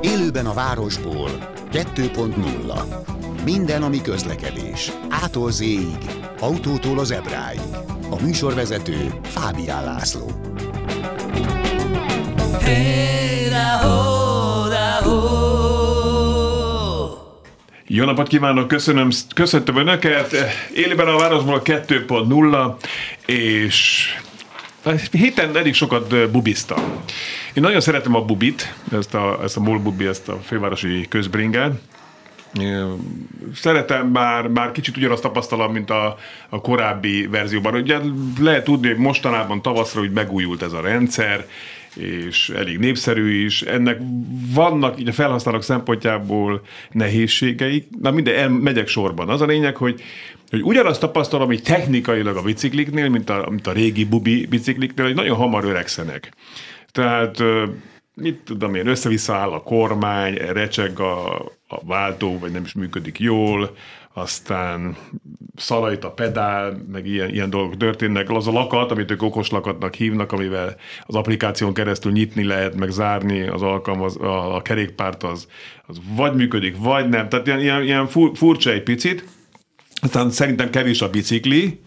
Élőben a városból 2.0 Minden, ami közlekedés. Ától z autótól az ebráig. A műsorvezető Fábián László. Jó napot kívánok, köszönöm, köszöntöm Önöket. Élőben a városból 2.0, és héten elég sokat bubiztam. Én nagyon szeretem a bubit, ezt a, ezt a MOL bubi, ezt a fővárosi közbringát. Szeretem, bár, bár kicsit ugyanazt tapasztalom, mint a, a korábbi verzióban. Ugye lehet tudni, hogy mostanában tavaszra úgy megújult ez a rendszer, és elég népszerű is. Ennek vannak így a felhasználók szempontjából nehézségeik. Na minden, el, megyek sorban. Az a lényeg, hogy hogy ugyanazt tapasztalom, hogy technikailag a bicikliknél, mint a, mint a régi bubi bicikliknél, hogy nagyon hamar öregszenek. Tehát mit tudom én, össze-vissza áll a kormány, recseg a, a váltó, vagy nem is működik jól, aztán szalajt a pedál, meg ilyen, ilyen dolgok történnek. Az a lakat, amit ők okos lakatnak hívnak, amivel az applikáción keresztül nyitni lehet, meg zárni az alkalmaz, a, a kerékpárt, az, az vagy működik, vagy nem. Tehát ilyen, ilyen, ilyen furcsa egy picit. Aztán szerintem kevés a bicikli,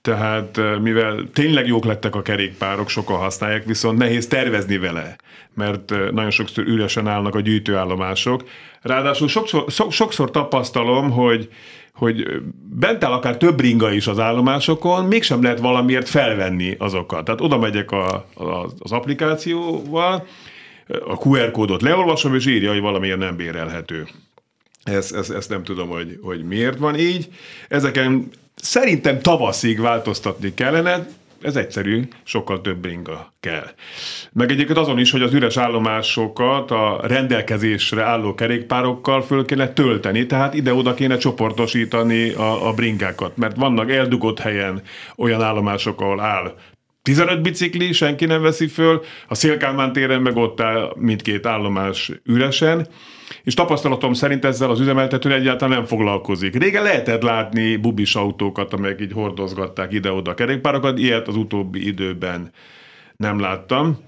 tehát mivel tényleg jók lettek a kerékpárok, sokan használják, viszont nehéz tervezni vele, mert nagyon sokszor üresen állnak a gyűjtőállomások. Ráadásul sokszor, sokszor tapasztalom, hogy hogy bent áll akár több ringa is az állomásokon, mégsem lehet valamiért felvenni azokat. Tehát oda megyek a, a, az applikációval, a QR kódot leolvasom, és írja, hogy valamiért nem bérelhető. Ezt, ezt, ezt nem tudom, hogy, hogy miért van így. Ezeken szerintem tavaszig változtatni kellene, ez egyszerű, sokkal több bringa kell. Meg egyébként azon is, hogy az üres állomásokat a rendelkezésre álló kerékpárokkal föl kéne tölteni, tehát ide-oda kéne csoportosítani a, a bringákat, mert vannak eldugott helyen olyan állomások, ahol áll 15 bicikli, senki nem veszi föl, a Szélkálmán téren meg ott áll mindkét állomás üresen, és tapasztalatom szerint ezzel az üzemeltető egyáltalán nem foglalkozik. Régen lehetett látni bubis autókat, amelyek így hordozgatták ide-oda a kerékpárokat, ilyet az utóbbi időben nem láttam.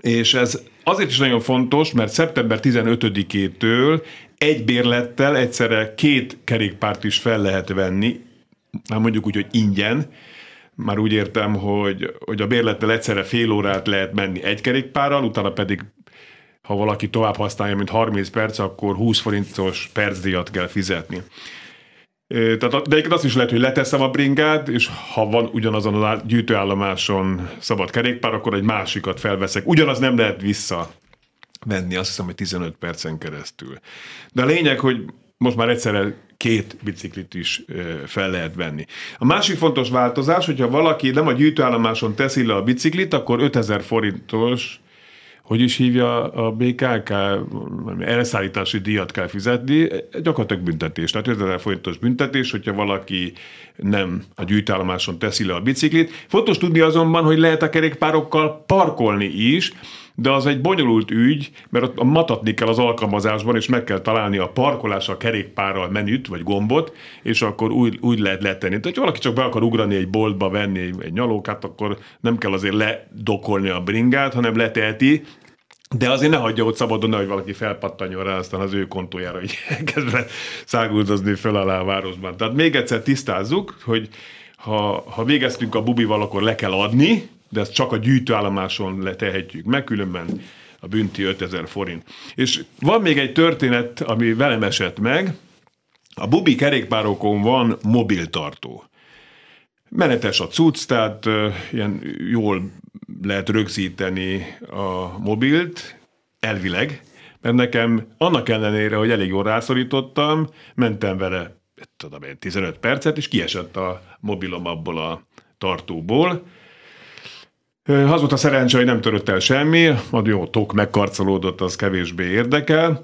És ez azért is nagyon fontos, mert szeptember 15-től egy bérlettel egyszerre két kerékpárt is fel lehet venni, már mondjuk úgy, hogy ingyen, már úgy értem, hogy, hogy a bérlettel egyszerre fél órát lehet menni egy kerékpárral, utána pedig ha valaki tovább használja, mint 30 perc, akkor 20 forintos percdíjat kell fizetni. Tehát, de azt is lehet, hogy leteszem a bringát, és ha van ugyanazon a gyűjtőállomáson szabad kerékpár, akkor egy másikat felveszek. Ugyanaz nem lehet vissza venni, azt hiszem, hogy 15 percen keresztül. De a lényeg, hogy most már egyszerre két biciklit is fel lehet venni. A másik fontos változás, hogyha valaki nem a gyűjtőállomáson teszi le a biciklit, akkor 5000 forintos hogy is hívja a BKK, elszállítási díjat kell fizetni, gyakorlatilag büntetés. Tehát 5000 forintos büntetés, hogyha valaki nem a gyűjtállomáson teszi le a biciklit. Fontos tudni azonban, hogy lehet a kerékpárokkal parkolni is, de az egy bonyolult ügy, mert ott matatni kell az alkalmazásban, és meg kell találni a parkolás a kerékpárral menüt, vagy gombot, és akkor úgy, úgy lehet letenni. Tehát, ha valaki csak be akar ugrani egy boltba, venni egy, egy nyalókát, akkor nem kell azért ledokolni a bringát, hanem leteheti, de azért ne hagyja ott szabadon, hogy valaki felpattanjon rá, aztán az ő kontójára így kezdve száguldozni fel alá a városban. Tehát még egyszer tisztázzuk, hogy ha, ha végeztünk a bubival, akkor le kell adni, de ezt csak a gyűjtőállomáson letehetjük meg, különben a bünti 5000 forint. És van még egy történet, ami velem esett meg. A bubi kerékpárokon van mobiltartó. Menetes a cucc, tehát ilyen jól lehet rögzíteni a mobilt, elvileg, mert nekem annak ellenére, hogy elég jól rászorítottam, mentem vele tudom én, 15 percet, és kiesett a mobilom abból a tartóból, az volt a szerencsé, hogy nem törött el semmi, a jó tok megkarcolódott, az kevésbé érdekel.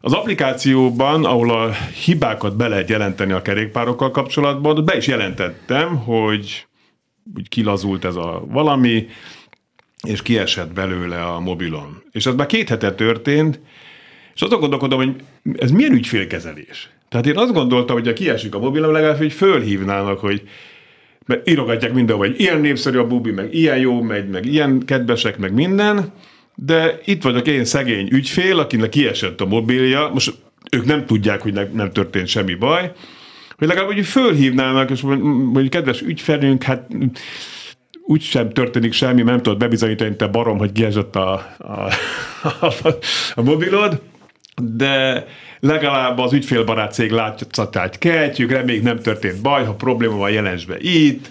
Az applikációban, ahol a hibákat be lehet jelenteni a kerékpárokkal kapcsolatban, be is jelentettem, hogy úgy kilazult ez a valami, és kiesett belőle a mobilon. És ez már két hete történt, és azon gondolkodom, hogy ez milyen ügyfélkezelés. Tehát én azt gondoltam, hogy ha kiesik a mobilom, legalább hogy fölhívnának, hogy mert írogatják mindenhol, hogy ilyen népszerű a bubi, meg ilyen jó megy, meg ilyen kedvesek, meg minden, de itt vagyok én szegény ügyfél, akinek kiesett a mobilja, most ők nem tudják, hogy nem történt semmi baj, hogy legalább hogy fölhívnának, és mondjuk kedves ügyfelünk, hát úgy sem történik semmi, nem tudod bebizonyítani, te barom, hogy kiesett a, a, a, a mobilod, de legalább az ügyfélbarát cég látszatát keltjük, reméljük nem történt baj, ha probléma van, jelens be itt,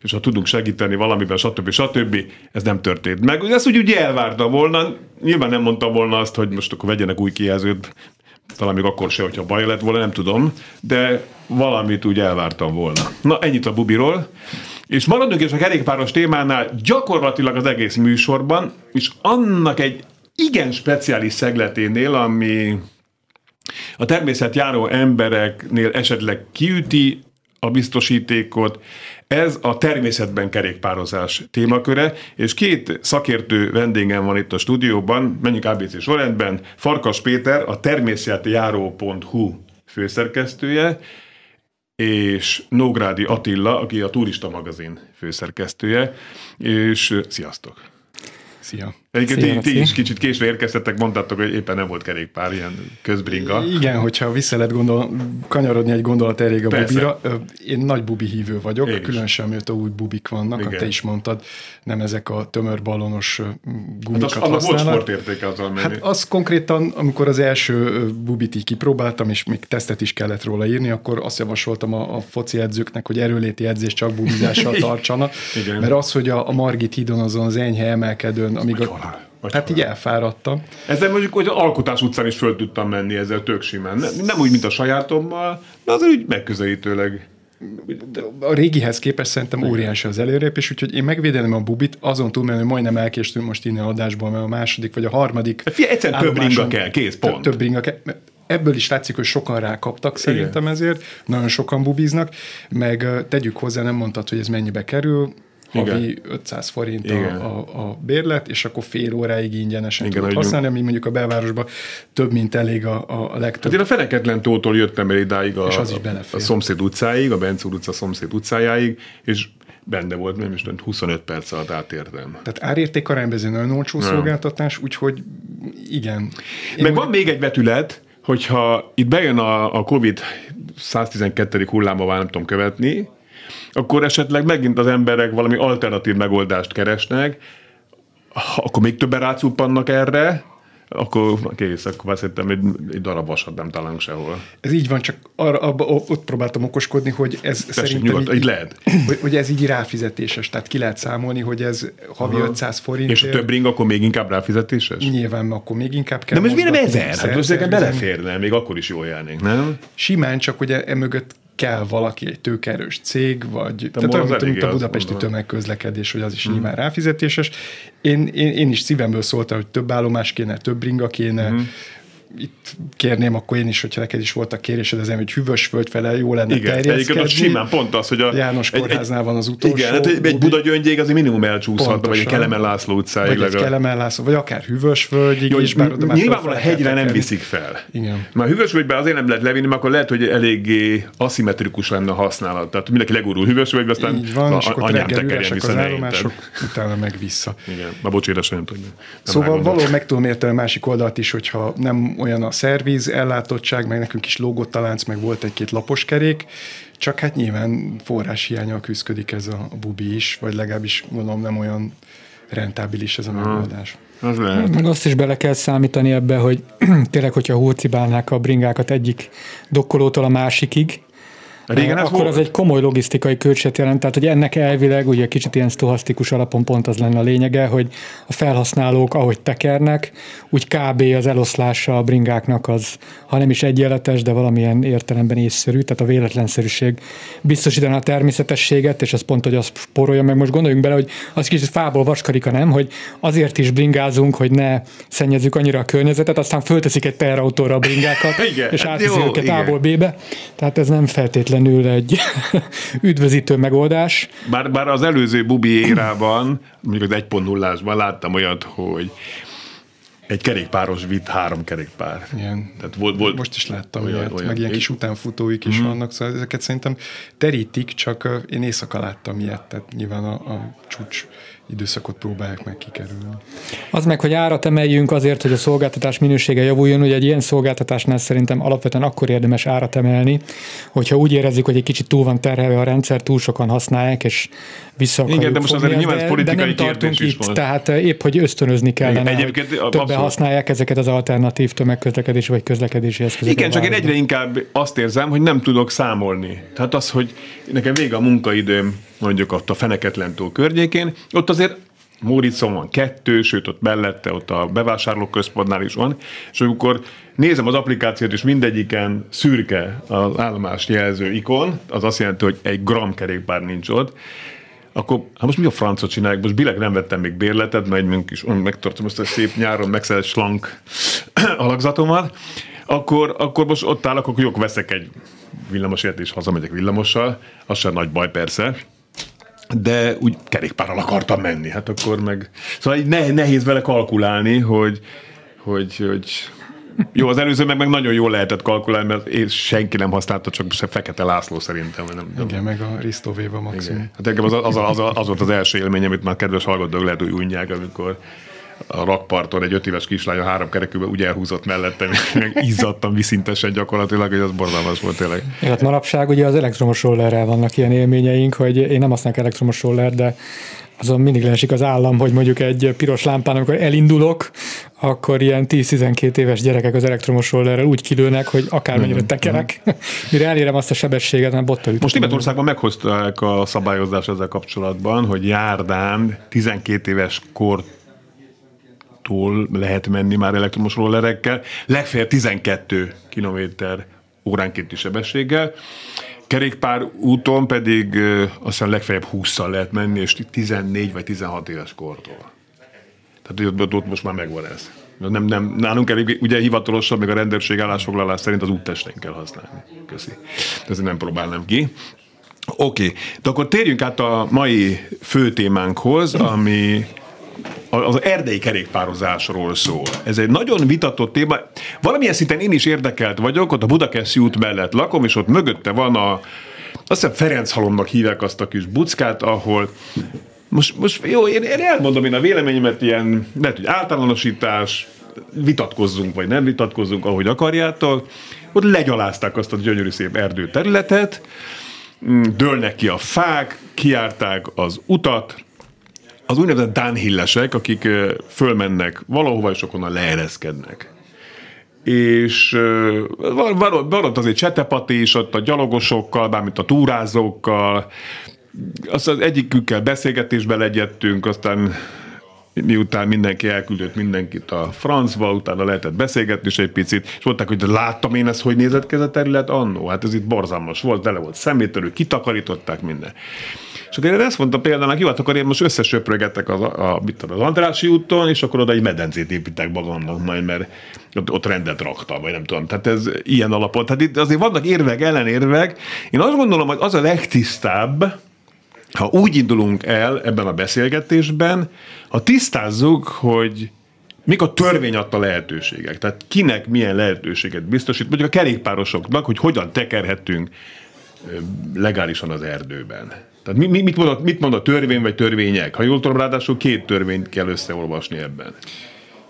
és ha tudunk segíteni valamiben, stb. stb. Ez nem történt meg. Ezt úgy, úgy elvárta volna, nyilván nem mondta volna azt, hogy most akkor vegyenek új kijelzőt, talán még akkor se, hogyha baj lett volna, nem tudom, de valamit úgy elvártam volna. Na, ennyit a bubiról. És maradunk is a kerékpáros témánál gyakorlatilag az egész műsorban, és annak egy igen speciális szegleténél, ami a természet járó embereknél esetleg kiüti a biztosítékot, ez a természetben kerékpározás témaköre, és két szakértő vendégem van itt a stúdióban, menjünk ABC sorrendben, Farkas Péter, a természetjáró.hu főszerkesztője, és Nógrádi Attila, aki a Turista magazin főszerkesztője, és sziasztok! Szia! Egyébként ti, ti is kicsit késve érkeztetek, mondtátok, hogy éppen nem volt kerékpár, ilyen közbringa. Igen, hogyha vissza lehet gondol, kanyarodni egy gondolat elég a Persze. bubira. Én nagy bubi hívő vagyok, Én különösen mióta új bubik vannak, Igen. te is mondtad, nem ezek a tömör ballonos gumikat hát az, használnak. volt sportértéke az menni. Hát az konkrétan, amikor az első bubit így kipróbáltam, és még tesztet is kellett róla írni, akkor azt javasoltam a, a foci edzőknek, hogy erőléti edzés csak bubizással tartsanak. Igen. Mert az, hogy a, a Margit hídon azon az enyhe emelkedőn, amíg a, Vagy hát így elfáradtam. Ezzel mondjuk, hogy az Alkotás utcán is föl tudtam menni ezzel tök simán. Nem, nem úgy, mint a sajátommal, de azért úgy megközelítőleg. A régihez képest szerintem óriási az előrépés, úgyhogy én megvédelem a bubit, azon túl, mert majdnem elkéstünk most innen adásból, mert a második vagy a harmadik. Hát Fia, egyszerűen több ringa kell, kész, pont. Több ringa kell. Ebből is látszik, hogy sokan rákaptak szerintem Igen. ezért, nagyon sokan bubiznak, meg tegyük hozzá, nem mondtad, hogy ez mennyibe kerül, havi Igen. 500 forint a, a, a bérlet, és akkor fél óráig ingyenesen Igen, tudod használni, ami mondjuk a belvárosban több, mint elég a, a legtöbb. Hát én a Feneketlen tótól jöttem el idáig a, és az is a, a szomszéd utcáig, a Bencúr utca szomszéd utcájáig, és benne volt, nem is 25 perc alatt átértem. Tehát árérték arányban ez egy nagyon olcsó nem. szolgáltatás, úgyhogy igen. Én Meg van még egy vetület, hogyha itt bejön a, a COVID 112. hulláma, nem tudom követni, akkor esetleg megint az emberek valami alternatív megoldást keresnek, akkor még többen rácuppannak erre, akkor kész, akkor szerintem egy, egy darab vasat nem találunk sehol. Ez így van, csak arra, abba, ott próbáltam okoskodni, hogy ez Tessék, szerintem nyugodt, így, így lehet. Hogy, hogy, ez így ráfizetéses, tehát ki lehet számolni, hogy ez havi Aha. 500 forint. És a több ring akkor még inkább ráfizetéses? Nyilván akkor még inkább kell. De most miért nem ezer? Hát most beleférne, még akkor is jól járnénk, nem? Simán, csak ugye emögött kell valaki, egy tőkerős cég, vagy tehát olyan, mint, mint a budapesti tömegközlekedés, hogy az is mm. nyilván ráfizetéses. Én, én, én is szívemből szóltam, hogy több állomás kéne, több ringa kéne, mm itt kérném akkor én is, hogyha neked is voltak kérésed ezen, hogy hüvös föld fele jó lenne igen, terjeszkedni. Az simán pont az, hogy a János kórháznál egy, van az utolsó. Igen, hát egy, egy Buda gyöngyég az minimum elcsúszhat, vagy egy Kelemen László utcáig. Vagy egy Kelemen László, vagy akár hüvös földig is, bár oda Nyilvánvalóan a hegyre nem viszik fel. Igen. Már hüvös völgyben azért nem lehet levinni, mert akkor lehet, hogy eléggé aszimmetrikus lenne a használat. Tehát mindenki legurul hüvös völgybe, aztán Így van, és akkor tekerjen vissza. Az állomások, utána meg vissza. Igen, ma bocs, nem tudja. Szóval való meg tudom érteni a másik oldalt is, hogyha nem olyan a szerviz, ellátottság, meg nekünk is lógott a lánc, meg volt egy-két lapos kerék, csak hát nyilván forrás hiányal küzdik ez a, a bubi is, vagy legalábbis gondolom nem olyan rentábilis ez a megoldás. Az lehet. Meg azt is bele kell számítani ebbe, hogy tényleg, hogyha hurcibálnák a bringákat egyik dokkolótól a másikig, Régen ez akkor volt? az egy komoly logisztikai költséget jelent, tehát hogy ennek elvileg ugye kicsit ilyen stohasztikus alapon pont az lenne a lényege, hogy a felhasználók, ahogy tekernek, úgy kb. az eloszlása a bringáknak az, ha nem is egyenletes, de valamilyen értelemben észszerű, tehát a véletlenszerűség biztosítaná a természetességet, és az pont, hogy az sporolja meg. Most gondoljunk bele, hogy az kicsit fából vaskarika nem, hogy azért is bringázunk, hogy ne szennyezzük annyira a környezetet, aztán fölteszik egy teherautóra a bringákat, igen, és átviszi őket A-ból B-be. Tehát ez nem feltétlenül feltétlenül egy üdvözítő megoldás. Bár, bár az előző bubi érában, mondjuk az 1.0-ásban láttam olyat, hogy egy kerékpáros vitt három kerékpár. Igen. Tehát volt, volt Most is láttam olyan, ilyet, olyan, meg ilyen kis utánfutóik is mm. vannak, szóval ezeket szerintem terítik, csak én éjszaka láttam ilyet, tehát nyilván a, a csúcs időszakot próbálják meg kikerülni. Az meg, hogy árat emeljünk azért, hogy a szolgáltatás minősége javuljon, hogy egy ilyen szolgáltatásnál szerintem alapvetően akkor érdemes árat emelni, hogyha úgy érezzük, hogy egy kicsit túl van terhelve a rendszer, túl sokan használják, és vissza Igen, de most azért nyilván ez politikai de nem tartunk itt, van. tehát eh, épp, hogy ösztönözni kellene, Egyébként, hogy többen abszolút. használják ezeket az alternatív tömegközlekedési vagy közlekedési eszközöket. Igen, csak én egyre inkább azt érzem, hogy nem tudok számolni. Tehát az, hogy nekem vége a munkaidőm, mondjuk ott a Feneketlentó környékén, ott azért Móricon van kettő, sőt ott mellette, ott a bevásárlóközpontnál is van, és amikor nézem az applikációt, és mindegyiken szürke az állomás jelző ikon, az azt jelenti, hogy egy gram kerékpár nincs ott, akkor hát most mi a francot csinálják? Most bileg nem vettem még bérletet, mert mink is megtartom ezt a szép nyáron megszedett slank alakzatomat, akkor, akkor most ott állok, akkor jók veszek egy villamosért, és hazamegyek villamossal, az sem nagy baj persze, de úgy kerékpárral akartam menni, hát akkor meg... Szóval így nehéz vele kalkulálni, hogy, hogy, hogy jó, az előző meg, meg nagyon jól lehetett kalkulálni, mert én senki nem használta, csak se Fekete László szerintem. Nem, nem. Igen, meg a Risto Véva maximum. Hát engem az, az, az, az, az, volt az első élmény, amit már kedves hallgatók lehet, hogy unják, amikor a rakparton egy öt éves kislány a három kerekűben úgy elhúzott mellettem, meg izzadtam viszintesen gyakorlatilag, hogy az borzalmas volt tényleg. Hát manapság ugye az elektromos rollerrel vannak ilyen élményeink, hogy én nem használok elektromos roller, de azon mindig leesik az állam, hogy mondjuk egy piros lámpán, amikor elindulok, akkor ilyen 10-12 éves gyerekek az elektromos rollerrel úgy kilőnek, hogy akármennyire tekerek, mire elérem azt a sebességet, mert bottal Most Németországban meghozták a szabályozást ezzel kapcsolatban, hogy járdán 12 éves kort túl lehet menni már elektromos rollerekkel, legfeljebb 12 km óránkénti sebességgel. Kerékpár úton pedig azt hiszem legfeljebb 20-szal lehet menni, és 14 vagy 16 éves kortól. Tehát ott, ott most már megvan ez. Nem, nem, nálunk elég, ugye hivatalosan, még a rendőrség állásfoglalás szerint az úttesten kell használni. Köszi. Ezért nem próbálnám ki. Oké, okay. de akkor térjünk át a mai fő témánkhoz, ami az erdei kerékpározásról szól. Ez egy nagyon vitatott téma. Valamilyen szinten én is érdekelt vagyok, ott a Budakeszi út mellett lakom, és ott mögötte van a, azt hiszem Ferenc halomnak hívják azt a kis buckát, ahol most, most jó, én, én elmondom én a véleményemet, ilyen, lehet, hogy általánosítás, vitatkozzunk, vagy nem vitatkozzunk, ahogy akarjátok. Ott legyalázták azt a gyönyörű szép erdő területet, mm, dőlnek ki a fák, kiárták az utat, az úgynevezett downhillesek, akik fölmennek valahova, és akkor leereszkednek. És van, ott azért csetepati is, ott a gyalogosokkal, bármint a túrázókkal, azt az egyikükkel beszélgetésbe legyettünk, aztán miután mindenki elküldött mindenkit a francba, utána lehetett beszélgetni is egy picit, és mondták, hogy láttam én ezt, hogy nézett ki ez a terület annó. Hát ez itt borzalmas volt, vele volt szemételő, kitakarították minden. És akkor én ezt mondta például, jó, hát akkor én most összesöprögetek az, a, a, mit tudom, az Andrási úton, és akkor oda egy medencét építek magamnak majd, mert ott, ott rendet raktam, vagy nem tudom. Tehát ez ilyen alapon. Tehát itt azért vannak érvek, ellenérvek. Én azt gondolom, hogy az a legtisztább, ha úgy indulunk el ebben a beszélgetésben, ha tisztázzuk, hogy mik a törvény adta lehetőségek, tehát kinek milyen lehetőséget biztosít, mondjuk a kerékpárosoknak, hogy hogyan tekerhetünk legálisan az erdőben. Tehát mi, mit, mond a, mit mond a törvény vagy törvények? Ha jól tudom, ráadásul két törvényt kell összeolvasni ebben.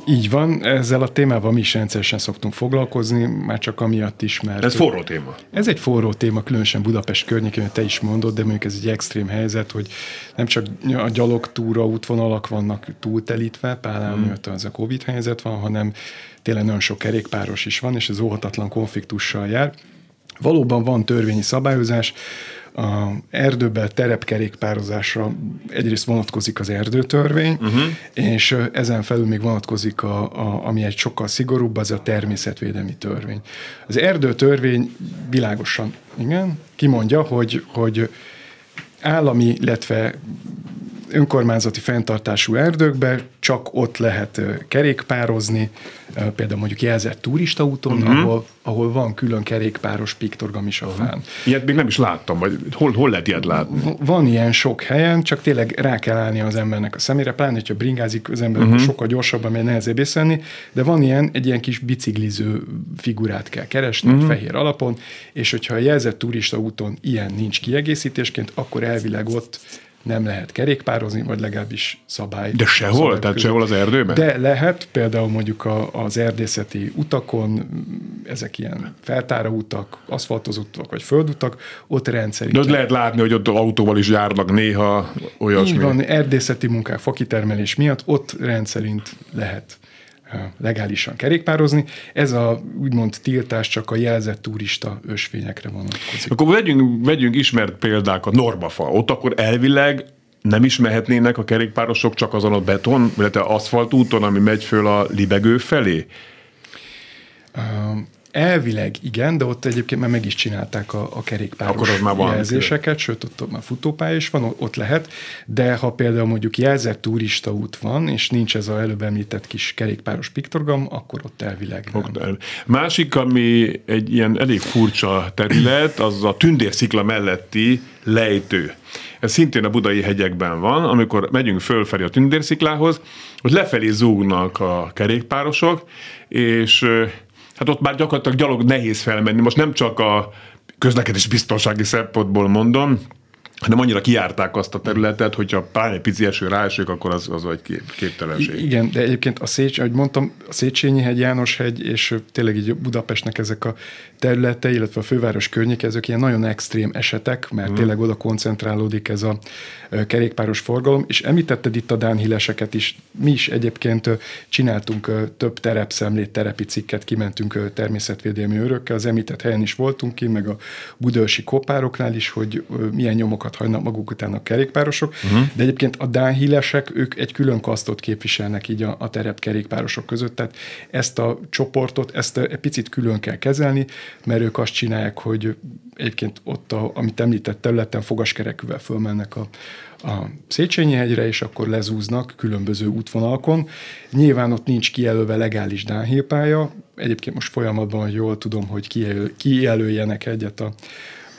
Így van, ezzel a témával mi is rendszeresen szoktunk foglalkozni, már csak amiatt is, mert... Ez forró téma. Ez egy forró téma, különösen Budapest környékén, te is mondod, de mondjuk ez egy extrém helyzet, hogy nem csak a gyalogtúra útvonalak vannak túltelítve, pálán hmm. miatt az a Covid helyzet van, hanem tényleg nagyon sok kerékpáros is van, és ez óhatatlan konfliktussal jár. Valóban van törvényi szabályozás, a erdőben terepkerékpározásra egyrészt vonatkozik az erdőtörvény, uh-huh. és ezen felül még vonatkozik, a, a, ami egy sokkal szigorúbb, az a természetvédelmi törvény. Az erdőtörvény világosan, igen, kimondja, hogy, hogy állami, illetve önkormányzati fenntartású erdőkbe csak ott lehet kerékpározni, például mondjuk jelzett turistaúton, uh-huh. ahol, ahol van külön kerékpáros piktorgam is a uh-huh. fán. Ilyet még nem is láttam, vagy hol, hol lehet ilyet látni? Van ilyen sok helyen, csak tényleg rá kell állni az embernek a szemére, pláne, hogyha bringázik az ember, uh-huh. sokkal gyorsabban, mert nehezebb észlelni, de van ilyen, egy ilyen kis bicikliző figurát kell keresni, uh-huh. fehér alapon, és hogyha a jelzett turistaúton ilyen nincs kiegészítésként, akkor elvileg ott nem lehet kerékpározni, vagy legalábbis szabály. De sehol? Szabály tehát között. sehol az erdőben? De lehet, például mondjuk a, az erdészeti utakon, ezek ilyen feltára utak, aszfaltozott utak, vagy földutak, ott rendszerint. De lehet látni, hogy ott autóval is járnak néha olyasmi. Így van, erdészeti munkák, fakitermelés miatt ott rendszerint lehet legálisan kerékpározni. Ez a úgymond tiltás csak a jelzett turista ösvényekre vonatkozik. Akkor vegyünk, vegyünk ismert példákat. Normafa. Ott akkor elvileg nem is mehetnének a kerékpárosok csak azon a beton, illetve aszfalt úton, ami megy föl a libegő felé? Elvileg igen, de ott egyébként már meg is csinálták a, a kerékpáros Akkor már van jelzéseket, sőt, ott már futópálya is van, ott lehet, de ha például mondjuk jelzett turista út van, és nincs ez a előbb említett kis kerékpáros piktorgam, akkor ott elvileg nem. Másik, ami egy ilyen elég furcsa terület, az a tündérszikla melletti lejtő. Ez szintén a budai hegyekben van, amikor megyünk fölfelé a tündérsziklához, hogy lefelé zúgnak a kerékpárosok, és hát ott már gyakorlatilag gyalog nehéz felmenni. Most nem csak a közlekedés biztonsági szempontból mondom, hanem annyira kiárták azt a területet, hogyha pár egy pici eső ráesik, akkor az, az vagy kép, képtelenség. Igen, de egyébként a Szécs, ahogy mondtam, a Széchenyi hegy, János hegy, és tényleg így Budapestnek ezek a területe, illetve a főváros környéke, ezek ilyen nagyon extrém esetek, mert hmm. tényleg oda koncentrálódik ez a kerékpáros forgalom, és említetted itt a dánhileseket is. Mi is egyébként csináltunk több terepszemlét, terepi cikket, kimentünk természetvédelmi örökkel, az említett helyen is voltunk ki, meg a budősi kopároknál is, hogy milyen nyomokat hagynak maguk után a kerékpárosok, uh-huh. de egyébként a dánhilesek, ők egy külön kasztot képviselnek így a, a terep kerékpárosok között, tehát ezt a csoportot, ezt egy picit külön kell kezelni, mert ők azt csinálják, hogy egyébként ott, a, amit említett területen fogaskerekűvel fölmennek a, a Széchenyi hegyre, és akkor lezúznak különböző útvonalakon. Nyilván ott nincs kijelölve legális dánhípálya, egyébként most folyamatban, hogy jól tudom, hogy kijelöljenek egyet a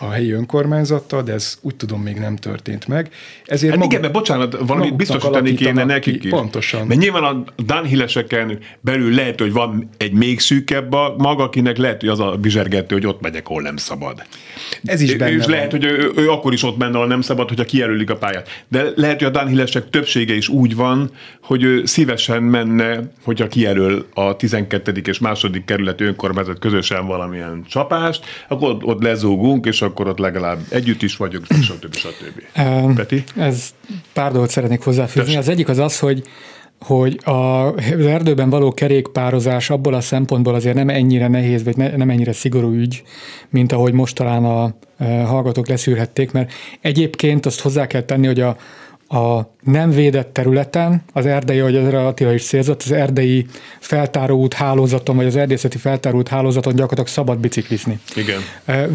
a helyi önkormányzattal, de ez úgy tudom még nem történt meg. Ezért hát maga, igen, mert bocsánat, valamit biztosítani kéne nekik is. Pontosan. Mert nyilván a Dunhilleseken belül lehet, hogy van egy még szűkebb a maga, akinek lehet, hogy az a bizsergető, hogy ott megyek, ahol nem szabad. Ez is benne És van. lehet, hogy ő, ő, akkor is ott menne, ahol nem szabad, hogyha kijelölik a pályát. De lehet, hogy a Dunhillesek többsége is úgy van, hogy ő szívesen menne, hogyha kijelöl a 12. és második kerület önkormányzat közösen valamilyen csapást, akkor ott, ott lezúgunk, és akkor ott legalább együtt is vagyunk, stb. stb. Peti? Ez pár dolgot szeretnék hozzáfűzni. Az egyik az az, hogy hogy a, az erdőben való kerékpározás abból a szempontból azért nem ennyire nehéz, vagy ne, nem ennyire szigorú ügy, mint ahogy most talán a, a hallgatók leszűrhették, mert egyébként azt hozzá kell tenni, hogy a, a nem védett területen, az erdei, ahogy az Attila is célzott, az erdei feltáróút hálózaton, vagy az erdészeti feltáróút hálózaton gyakorlatilag szabad biciklizni. Igen.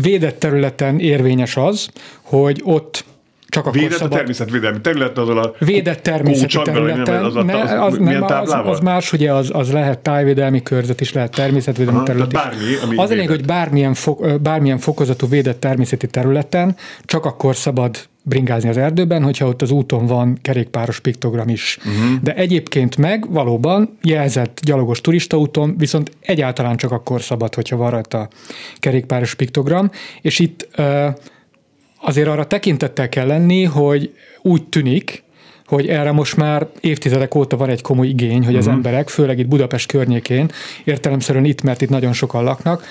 Védett területen érvényes az, hogy ott csak akkor Védett szabad... a természetvédelmi terület, az a Védett természeti területen. Az, az, az, az, nem, az, az más, ugye az, az lehet tájvédelmi körzet is, lehet természetvédelmi Aha, terület bármi, ami Az lényeg, hogy bármilyen, fok, bármilyen fokozatú védett természeti területen csak akkor szabad bringázni az erdőben, hogyha ott az úton van kerékpáros piktogram is. Uh-huh. De egyébként meg valóban jelzett gyalogos turistaúton, viszont egyáltalán csak akkor szabad, hogyha van rajta kerékpáros piktogram, és itt uh, azért arra tekintettel kell lenni, hogy úgy tűnik, hogy erre most már évtizedek óta van egy komoly igény, hogy az uh-huh. emberek, főleg itt Budapest környékén, értelemszerűen itt, mert itt nagyon sokan laknak,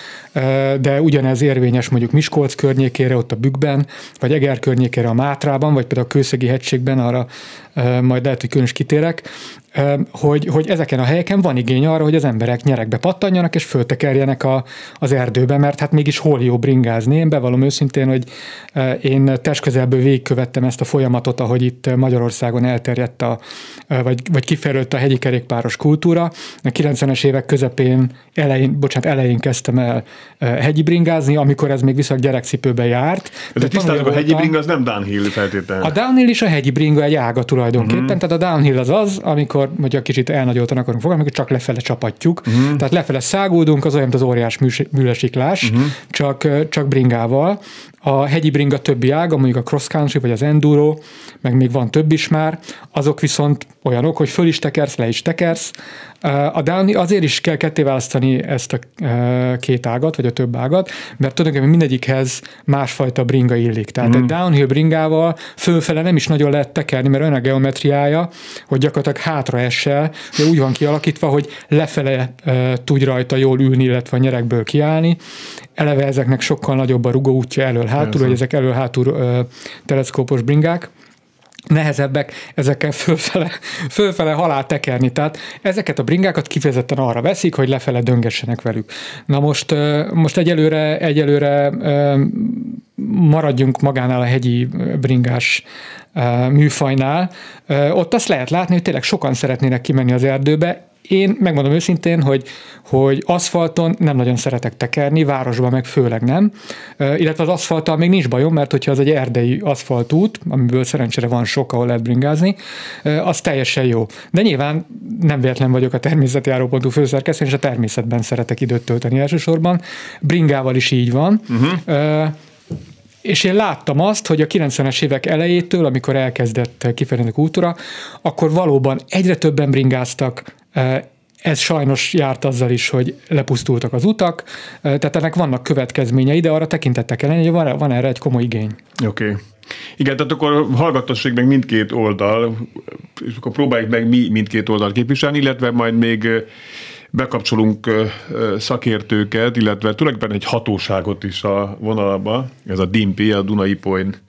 de ugyanez érvényes mondjuk Miskolc környékére, ott a Bükkben, vagy Eger környékére a Mátrában, vagy például a Kőszegi hegységben, arra majd lehet, hogy különös kitérek, hogy, hogy ezeken a helyeken van igény arra, hogy az emberek nyerekbe pattanjanak és föltekerjenek a, az erdőbe, mert hát mégis hol jó bringázni. Én bevallom őszintén, hogy én testközelből végigkövettem ezt a folyamatot, ahogy itt Magyarországon nagyon elterjedt a, vagy, vagy kifejlődött a hegyi kerékpáros kultúra. A 90-es évek közepén, elején, bocsánat, elején kezdtem el hegyi bringázni, amikor ez még viszont gyerekcipőbe járt. De tisztázok, a hegyi bringa az nem downhill feltétlenül. A downhill is a hegyi bringa egy ága tulajdonképpen, uh-huh. tehát a downhill az az, amikor, hogy a kicsit elnagyoltan akarunk fogalmazni, amikor csak lefele csapatjuk, uh-huh. tehát lefele száguldunk, az olyan, mint az óriás műlesiklás, uh-huh. csak, csak bringával. A hegyi bringa többi ága, mondjuk a cross country vagy az enduro, meg még van több is már, azok viszont olyanok, hogy föl is tekersz, le is tekersz. A downhill azért is kell ketté választani ezt a két ágat, vagy a több ágat, mert tulajdonképpen mindegyikhez másfajta bringa illik. Tehát mm. egy downhill bringával fölfele nem is nagyon lehet tekerni, mert olyan a geometriája, hogy gyakorlatilag hátra essel, de úgy van kialakítva, hogy lefele tudj rajta jól ülni, illetve a nyerekből kiállni. Eleve ezeknek sokkal nagyobb a rugóútja elől-hátul, hogy ezek elől-hátul teleszkópos bringák nehezebbek ezekkel fölfele, fölfele halál tekerni. Tehát ezeket a bringákat kifejezetten arra veszik, hogy lefele döngessenek velük. Na most, most egyelőre, egyelőre maradjunk magánál a hegyi bringás műfajnál. Ott azt lehet látni, hogy tényleg sokan szeretnének kimenni az erdőbe, én megmondom őszintén, hogy, hogy aszfalton nem nagyon szeretek tekerni, városban meg főleg nem, illetve az aszfalttal még nincs bajom, mert hogyha az egy erdei aszfaltút, amiből szerencsére van sok, ahol lehet bringázni, az teljesen jó. De nyilván nem véletlen vagyok a természetjáró.hu főszerkesztő, és a természetben szeretek időt tölteni elsősorban. Bringával is így van. Uh-huh. És én láttam azt, hogy a 90-es évek elejétől, amikor elkezdett kifejlődni a kultúra, akkor valóban egyre többen bringáztak, ez sajnos járt azzal is, hogy lepusztultak az utak, tehát ennek vannak következményei, de arra tekintettek ellen, hogy van, van erre egy komoly igény. Oké. Okay. Igen, tehát akkor hallgattassék meg mindkét oldal, és akkor próbáljuk meg mi mindkét oldal képviselni, illetve majd még bekapcsolunk szakértőket, illetve tulajdonképpen egy hatóságot is a vonalba, ez a DIMPI, a Dunai Point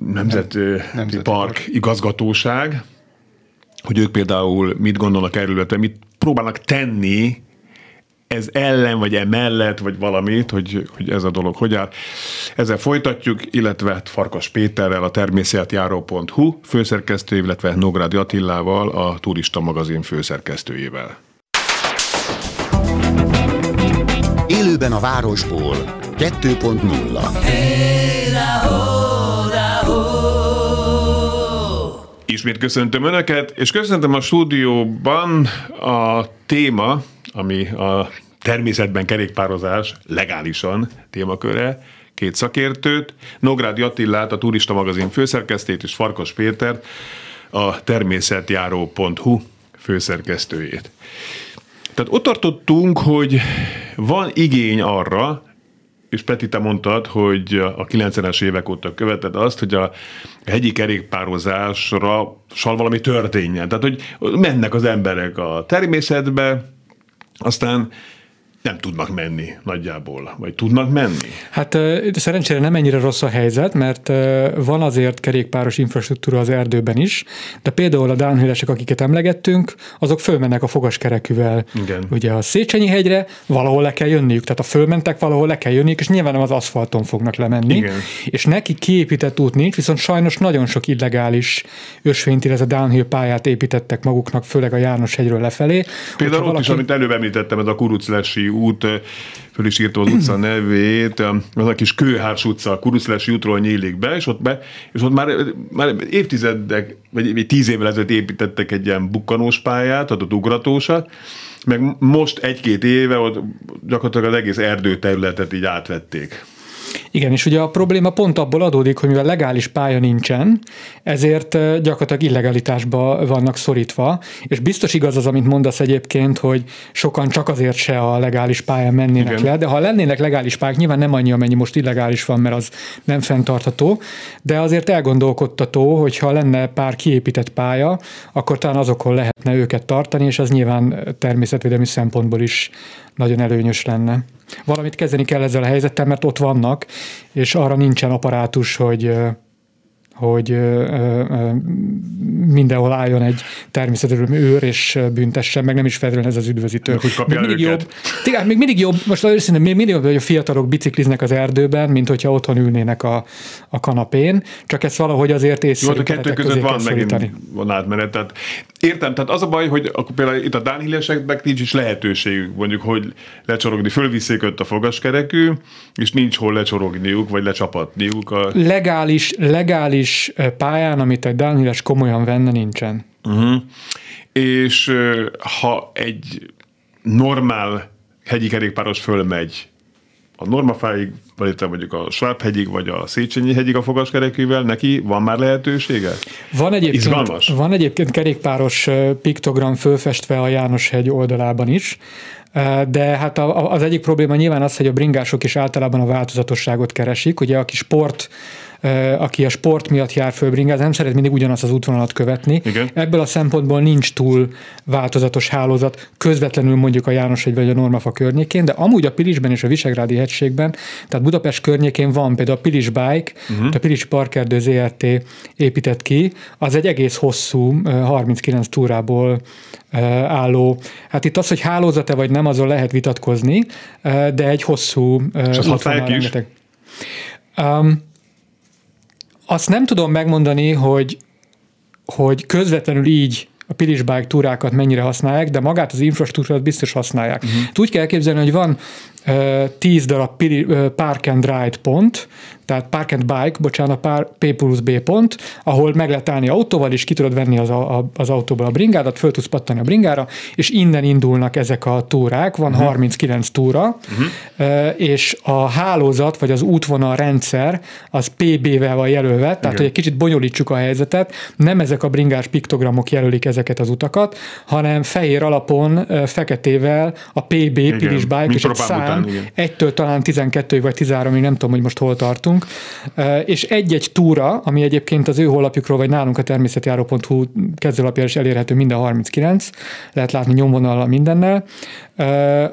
Nemzeti, Nemzeti Park, Park igazgatóság, hogy ők például mit gondolnak erről, illetve mit próbálnak tenni ez ellen, vagy emellett, vagy valamit, hogy, hogy ez a dolog hogy áll. Ezzel folytatjuk, illetve Farkas Péterrel, a természetjáró.hu főszerkesztő, illetve Nográdi Attillával, a Turista magazin főszerkesztőjével. Élőben a városból 2.0 hey, Ismét köszöntöm Önöket, és köszöntöm a stúdióban a téma, ami a természetben kerékpározás legálisan témaköre, két szakértőt, Nográdi Attillát, a Turista magazin főszerkesztét, és Farkas Péter, a természetjáró.hu főszerkesztőjét. Tehát ott tartottunk, hogy van igény arra, és Peti, te mondtad, hogy a 90-es évek óta követed azt, hogy a hegyi kerékpározásra sal valami történjen. Tehát, hogy mennek az emberek a természetbe, aztán nem tudnak menni nagyjából, vagy tudnak menni? Hát szerencsére nem ennyire rossz a helyzet, mert van azért kerékpáros infrastruktúra az erdőben is, de például a downhillesek, akiket emlegettünk, azok fölmennek a fogaskerekűvel. Igen. Ugye a Széchenyi hegyre valahol le kell jönniük, tehát a fölmentek valahol le kell jönniük, és nyilván nem az aszfalton fognak lemenni. Igen. És neki kiépített út nincs, viszont sajnos nagyon sok illegális ösvényt, illetve downhill pályát építettek maguknak, főleg a János hegyről lefelé. Például ott valaki... is, amit előbb említettem, ez a Kuruclesi út, föl is írta az utca nevét, az a kis Kőhárs utca, a Kuruszlási útról nyílik be, és ott, be, és ott már, már évtizedek, vagy tíz évvel ezelőtt építettek egy ilyen bukkanós pályát, adott ugratósat, meg most egy-két éve ott gyakorlatilag az egész erdőterületet így átvették. Igen, és ugye a probléma pont abból adódik, hogy mivel legális pálya nincsen, ezért gyakorlatilag illegalitásba vannak szorítva, és biztos igaz az, amit mondasz egyébként, hogy sokan csak azért se a legális pályán mennének Igen. le, de ha lennének legális pályák, nyilván nem annyi, amennyi most illegális van, mert az nem fenntartható, de azért elgondolkodtató, hogy ha lenne pár kiépített pálya, akkor talán azokon lehetne őket tartani, és az nyilván természetvédelmi szempontból is nagyon előnyös lenne. Valamit kezdeni kell ezzel a helyzettel, mert ott vannak, és arra nincsen apparátus, hogy hogy mindenhol álljon egy természetesen őr, és büntessen, meg nem is feltétlenül ez az üdvözítő. Hogy kapja még mindig jobb, tényleg, még mindig jobb, most őszintén, még mindig jobb, hogy a fiatalok bicikliznek az erdőben, mint hogyha otthon ülnének a, a kanapén, csak ez valahogy azért észre. Jó, a kettő között van megint van átmenet. Tehát értem, tehát az a baj, hogy akkor például itt a Dánhilleseknek nincs is lehetőségük, mondjuk, hogy lecsorogni, fölviszék a fogaskerekű, és nincs hol lecsorogniuk, vagy lecsapatniuk. A... Legális, legális pályán, amit egy Dánhiles komolyan venne, nincsen. Uh-huh. És ha egy normál hegyi kerékpáros fölmegy a Normafáig, vagy itt mondjuk a Schwab-hegyig, vagy a Széchenyi hegyig a fogaskerekűvel, neki van már lehetősége? Van egyébként, Izgalmas. van egyébként kerékpáros piktogram fölfestve a János hegy oldalában is, de hát az egyik probléma nyilván az, hogy a bringások is általában a változatosságot keresik. Ugye aki sport aki a sport miatt jár fölbringázni, nem szeret mindig ugyanazt az útvonalat követni. Igen. Ebből a szempontból nincs túl változatos hálózat, közvetlenül mondjuk a János vagy a Normafa környékén, de amúgy a Pilisben és a Visegrádi hegységben, tehát Budapest környékén van például a Pilis Bike, uh-huh. a Pilis Parkerdő ZRT épített ki, az egy egész hosszú, 39 túrából álló. Hát itt az, hogy hálózata vagy nem, azon lehet vitatkozni, de egy hosszú És az is? Um, azt nem tudom megmondani, hogy, hogy közvetlenül így a Pilis Bike túrákat mennyire használják, de magát az infrastruktúrát biztos használják. Uh-huh. Úgy kell elképzelni, hogy van uh, 10 darab Pili, uh, Park and Ride pont, tehát Park and Bike, bocsánat, P plusz B pont, ahol meg lehet állni autóval, és ki tudod venni az, a, az autóból a bringádat, föl tudsz pattani a bringára, és innen indulnak ezek a túrák, van uh-huh. 39 túra, uh-huh. és a hálózat, vagy az útvonal rendszer, az PB-vel van jelölve, tehát Igen. hogy egy kicsit bonyolítsuk a helyzetet, nem ezek a bringás piktogramok jelölik ezeket az utakat, hanem fehér alapon, feketével a PB. Pilis Bike, és egy szám, egytől talán 12 vagy 13-ig, nem tudom, hogy most hol tartunk, vagyunk, és egy-egy túra, ami egyébként az ő honlapjukról, vagy nálunk a természetjáró.hu kezdőlapjára is elérhető minden 39, lehet látni nyomvonal mindennel,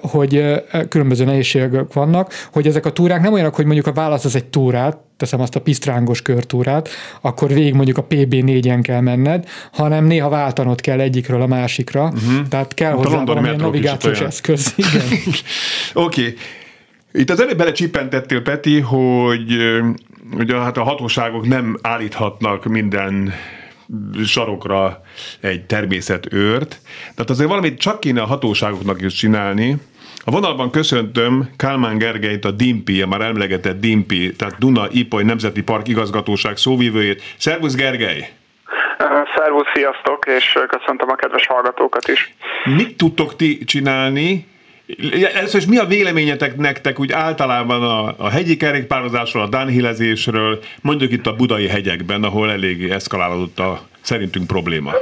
hogy különböző nehézségek vannak, hogy ezek a túrák nem olyanok, hogy mondjuk a válasz az egy túrát, teszem azt a pisztrángos körtúrát, akkor végig mondjuk a PB4-en kell menned, hanem néha váltanod kell egyikről a másikra, uh-huh. tehát kell hozzá valamilyen navigációs eszköz. Oké. okay. Itt az előbb belecsipentettél, Peti, hogy ugye hát a hatóságok nem állíthatnak minden sarokra egy természetőrt, tehát azért valamit csak kéne a hatóságoknak is csinálni. A vonalban köszöntöm Kálmán Gergelyt, a DIMPI, a már emlegetett DIMPI, tehát Duna Ipoly Nemzeti Park igazgatóság szóvívőjét. Szervusz Gergely! Szervusz, sziasztok, és köszöntöm a kedves hallgatókat is. Mit tudtok ti csinálni, Először is mi a véleményetek nektek úgy általában a, a hegyi kerékpározásról, a downhillezésről, mondjuk itt a budai hegyekben, ahol elég eszkalálódott a szerintünk probléma?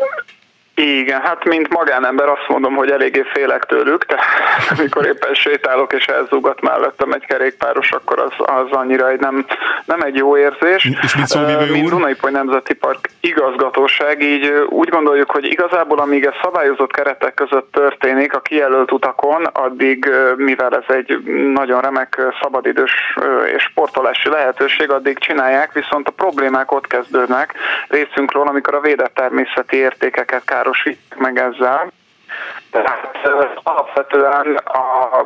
Igen, hát mint magánember azt mondom, hogy eléggé félek tőlük, de amikor éppen sétálok és elzúgat mellettem egy kerékpáros, akkor az, az annyira egy nem, nem egy jó érzés. És mit szól uh, Mint Dunaipoly Nemzeti Park igazgatóság, így úgy gondoljuk, hogy igazából amíg ez szabályozott keretek között történik a kijelölt utakon, addig mivel ez egy nagyon remek szabadidős és sportolási lehetőség, addig csinálják, viszont a problémák ott kezdődnek részünkről, amikor a védett természeti értékeket kár károsítjuk meg ezzel. Tehát alapvetően a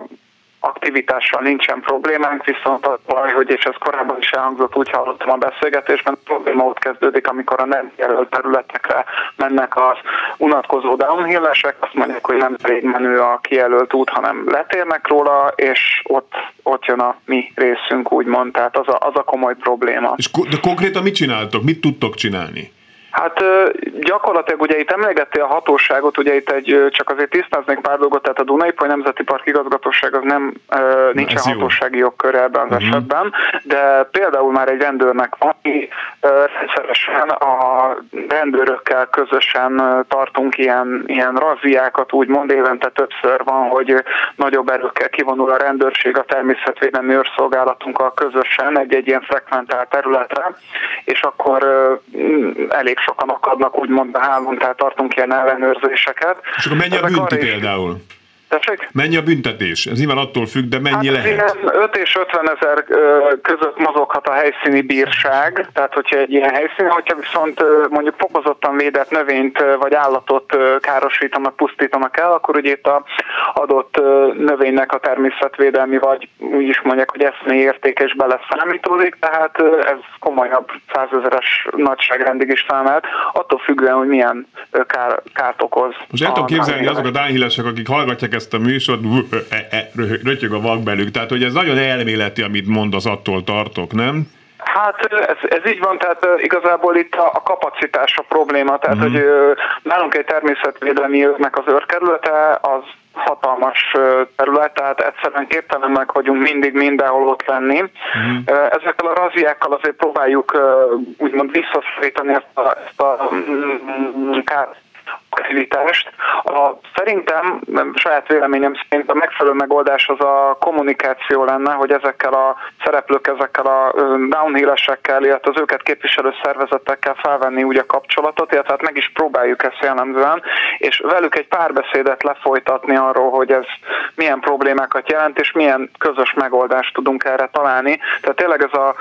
aktivitással nincsen problémánk, viszont a baj, hogy és ez korábban is elhangzott, úgy hallottam a beszélgetésben, a probléma ott kezdődik, amikor a nem jelölt területekre mennek az unatkozó downhillesek, azt mondják, hogy nem elég menő a kijelölt út, hanem letérnek róla, és ott, ott jön a mi részünk, úgymond, tehát az a, az a komoly probléma. És de konkrétan mit csináltok? Mit tudtok csinálni? Hát gyakorlatilag ugye itt emlegettél a hatóságot, ugye itt egy, csak azért tisztáznék pár dolgot, tehát a Dunai-Poly Nemzeti Park igazgatóság az nem nincsen hatósági jogköre ebben az uh-huh. esetben, de például már egy rendőrnek van, ami rendszeresen a rendőrökkel közösen tartunk ilyen, ilyen razziákat, úgymond évente többször van, hogy nagyobb erőkkel kivonul a rendőrség a természetvédelmi őrszolgálatunkkal közösen egy-egy ilyen frekventált területre, és akkor elég sokan akadnak úgymond a hálón, tehát tartunk ilyen ellenőrzéseket. És akkor mennyi a bünti például? Tessék? Mennyi a büntetés? Ez nyilván attól függ, de mennyi hát lehet? 5 és 50 ezer között mozoghat a helyszíni bírság, tehát hogyha egy ilyen helyszín, hogyha viszont mondjuk fokozottan védett növényt vagy állatot károsítanak, pusztítanak el, akkor ugye itt a adott növénynek a természetvédelmi, vagy úgy is mondják, hogy eszmei értéke is beleszámítódik, tehát ez komolyabb százezeres nagyságrendig is számelt, attól függően, hogy milyen kár, kárt okoz. Most el tudom képzelni azok a dánhílesek, akik hallgatják ezt a műsort, e, e, rötyög a vakbelük, tehát hogy ez nagyon elméleti, amit mond, az attól tartok, nem? Hát ez, ez így van, tehát igazából itt a, a kapacitás a probléma, tehát mm. hogy nálunk egy természetvédelmi őrnek az őrkerülete az hatalmas terület, tehát egyszerűen képtelenek vagyunk mindig mindenhol ott lenni. Mm. Ezekkel a raziákkal azért próbáljuk úgymond visszaszorítani ezt a, ezt a mm, aktivitást. A, szerintem, saját véleményem szerint a megfelelő megoldás az a kommunikáció lenne, hogy ezekkel a szereplők, ezekkel a downhillesekkel, illetve az őket képviselő szervezetekkel felvenni úgy a kapcsolatot, illetve hát meg is próbáljuk ezt jellemzően, és velük egy párbeszédet lefolytatni arról, hogy ez milyen problémákat jelent, és milyen közös megoldást tudunk erre találni. Tehát tényleg ez a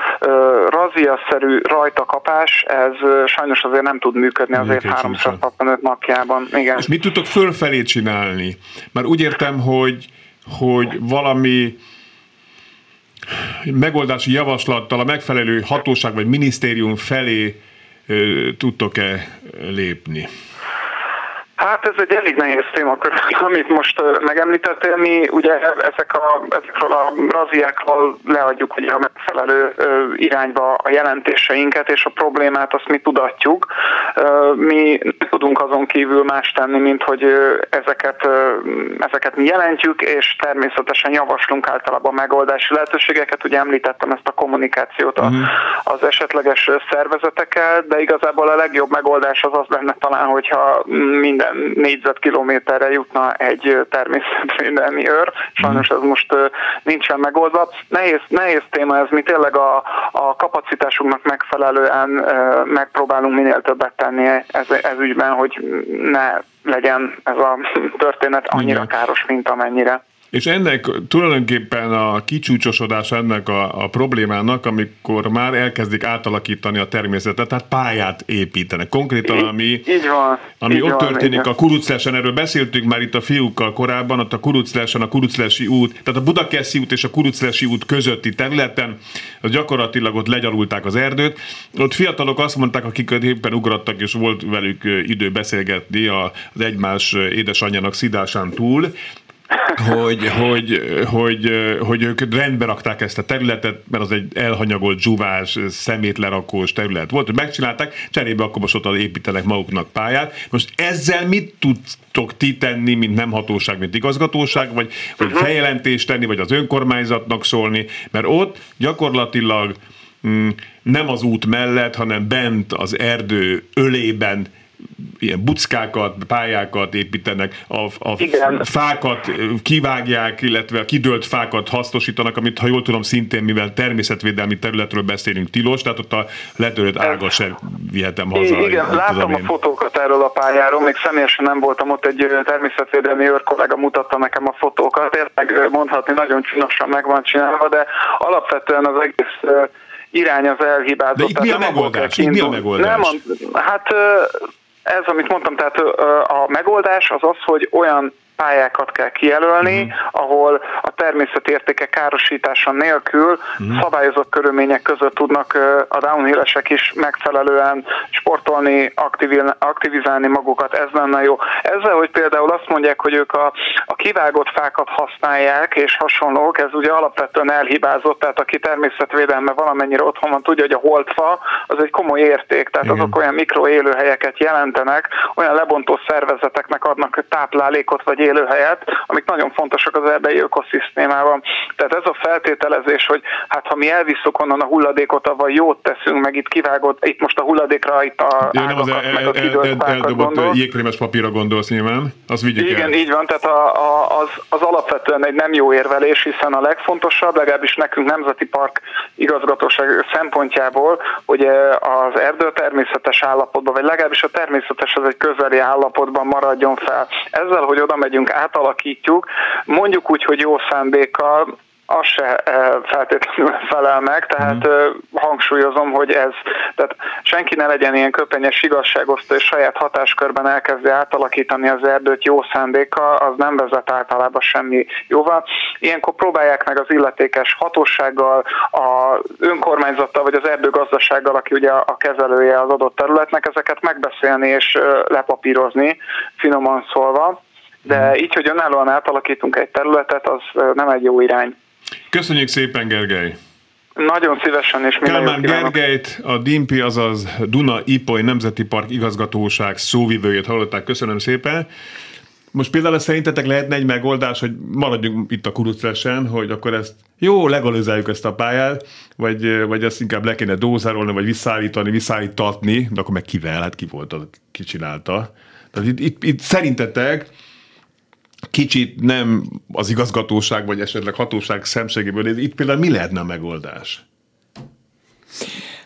razia-szerű rajtakapás, ez sajnos azért nem tud működni az év 365 napjában. Igen. És mit tudtok fölfelé csinálni? Már úgy értem, hogy, hogy valami megoldási javaslattal a megfelelő hatóság vagy minisztérium felé tudtok-e lépni? Hát ez egy elég nehéz témakör, amit most megemlítettél. Mi ugye ezek a, ezekről a raziákról leadjuk ugye a megfelelő irányba a jelentéseinket, és a problémát azt mi tudatjuk. Mi nem tudunk azon kívül más tenni, mint hogy ezeket, ezeket mi jelentjük, és természetesen javaslunk általában megoldási lehetőségeket. Ugye említettem ezt a kommunikációt uh-huh. az esetleges szervezetekkel, de igazából a legjobb megoldás az az lenne talán, hogyha minden négyzetkilométerre jutna egy természetvédelmi őr. Sajnos ez most nincsen megoldva. Nehéz, nehéz téma ez, mi tényleg a, a kapacitásunknak megfelelően megpróbálunk minél többet tenni ez, ez ügyben, hogy ne legyen ez a történet annyira káros, mint amennyire. És ennek tulajdonképpen a kicsúcsosodás ennek a, a problémának, amikor már elkezdik átalakítani a természetet, tehát pályát építenek. Konkrétan, ami, így van, ami így ott van, történik a Kuruclesen, erről beszéltünk már itt a fiúkkal korábban, ott a Kuruclesen, a Kuruclesi út, tehát a Budakeszi út és a Kuruclesi út közötti területen, az gyakorlatilag ott legyalulták az erdőt. Ott fiatalok azt mondták, akik éppen ugrattak, és volt velük idő beszélgetni az egymás édesanyjának szidásán túl, hogy, hogy, hogy, hogy ők rendbe rakták ezt a területet, mert az egy elhanyagolt, zsúvás, szemétlerakós terület volt, hogy megcsinálták, cserébe akkor most ott építenek maguknak pályát. Most ezzel mit tudtok ti tenni, mint nem hatóság, mint igazgatóság, vagy, vagy feljelentést tenni, vagy az önkormányzatnak szólni, mert ott gyakorlatilag mm, nem az út mellett, hanem bent az erdő ölében ilyen buckákat, pályákat építenek, a, a fákat kivágják, illetve a kidőlt fákat hasznosítanak, amit ha jól tudom szintén, mivel természetvédelmi területről beszélünk tilos, tehát ott a letörött ágat sem vihetem haza. Igen, láttam a fotókat erről a pályáról, még személyesen nem voltam ott, egy természetvédelmi őr kollega mutatta nekem a fotókat, tényleg mondhatni nagyon csinosan meg van csinálva, de alapvetően az egész irány az elhibázott. De itt mi a megoldás? Itt mi a megoldás? Nem, hát ez, amit mondtam, tehát a megoldás az az, hogy olyan pályákat kell kijelölni, uh-huh. ahol a természetértékek károsítása nélkül uh-huh. szabályozott körülmények között tudnak a downhillesek is megfelelően sportolni, aktivizálni magukat, ez lenne jó. Ezzel, hogy például azt mondják, hogy ők a, a kivágott fákat használják, és hasonlók, ez ugye alapvetően elhibázott, tehát aki természetvédelme valamennyire otthon van, tudja, hogy a holtfa az egy komoly érték, tehát Igen. azok olyan mikroélőhelyeket jelentenek, olyan lebontó szervezeteknek adnak táplálékot vagy élőhelyet, amik nagyon fontosak az erdei ökoszisztémában. Tehát ez a feltételezés, hogy hát ha mi elviszük onnan a hulladékot, avval jót teszünk, meg itt kivágott, itt most a hulladékra, itt a ja, nem az el, el, el, el, eldobott jégkrémes papírra gondolsz nyilván, az vigyük Igen, el. így van, tehát a, a, az, az alapvetően egy nem jó érvelés, hiszen a legfontosabb, legalábbis nekünk Nemzeti Park igazgatóság szempontjából, hogy az erdő természetes állapotban, vagy legalábbis a természetes az egy közeli állapotban maradjon fel. Ezzel, hogy oda megyünk megyünk, átalakítjuk, mondjuk úgy, hogy jó szándékkal, az se eh, feltétlenül felel meg, tehát mm. hangsúlyozom, hogy ez, tehát senki ne legyen ilyen köpenyes igazságosztó, és saját hatáskörben elkezdi átalakítani az erdőt jó szándéka, az nem vezet általában semmi jóval. Ilyenkor próbálják meg az illetékes hatósággal, a önkormányzattal, vagy az erdőgazdasággal, aki ugye a kezelője az adott területnek, ezeket megbeszélni és lepapírozni, finoman szólva. De mhm. így, hogy önállóan átalakítunk egy területet, az nem egy jó irány. Köszönjük szépen, Gergely! Nagyon szívesen és minden Kálmán Gergelyt, a DIMPI, azaz Duna Ipoly Nemzeti Park igazgatóság szóvivőjét hallották. Köszönöm szépen. Most például szerintetek lehetne egy megoldás, hogy maradjunk itt a kuruclesen, hogy akkor ezt jó, legalizáljuk ezt a pályát, vagy, vagy ezt inkább le kéne dózárolni, vagy visszaállítani, visszaállítatni, de akkor meg kivel, hát ki volt az, ki csinálta. Tehát itt, itt, itt szerintetek kicsit nem az igazgatóság, vagy esetleg hatóság szemségéből, itt például mi lehetne a megoldás?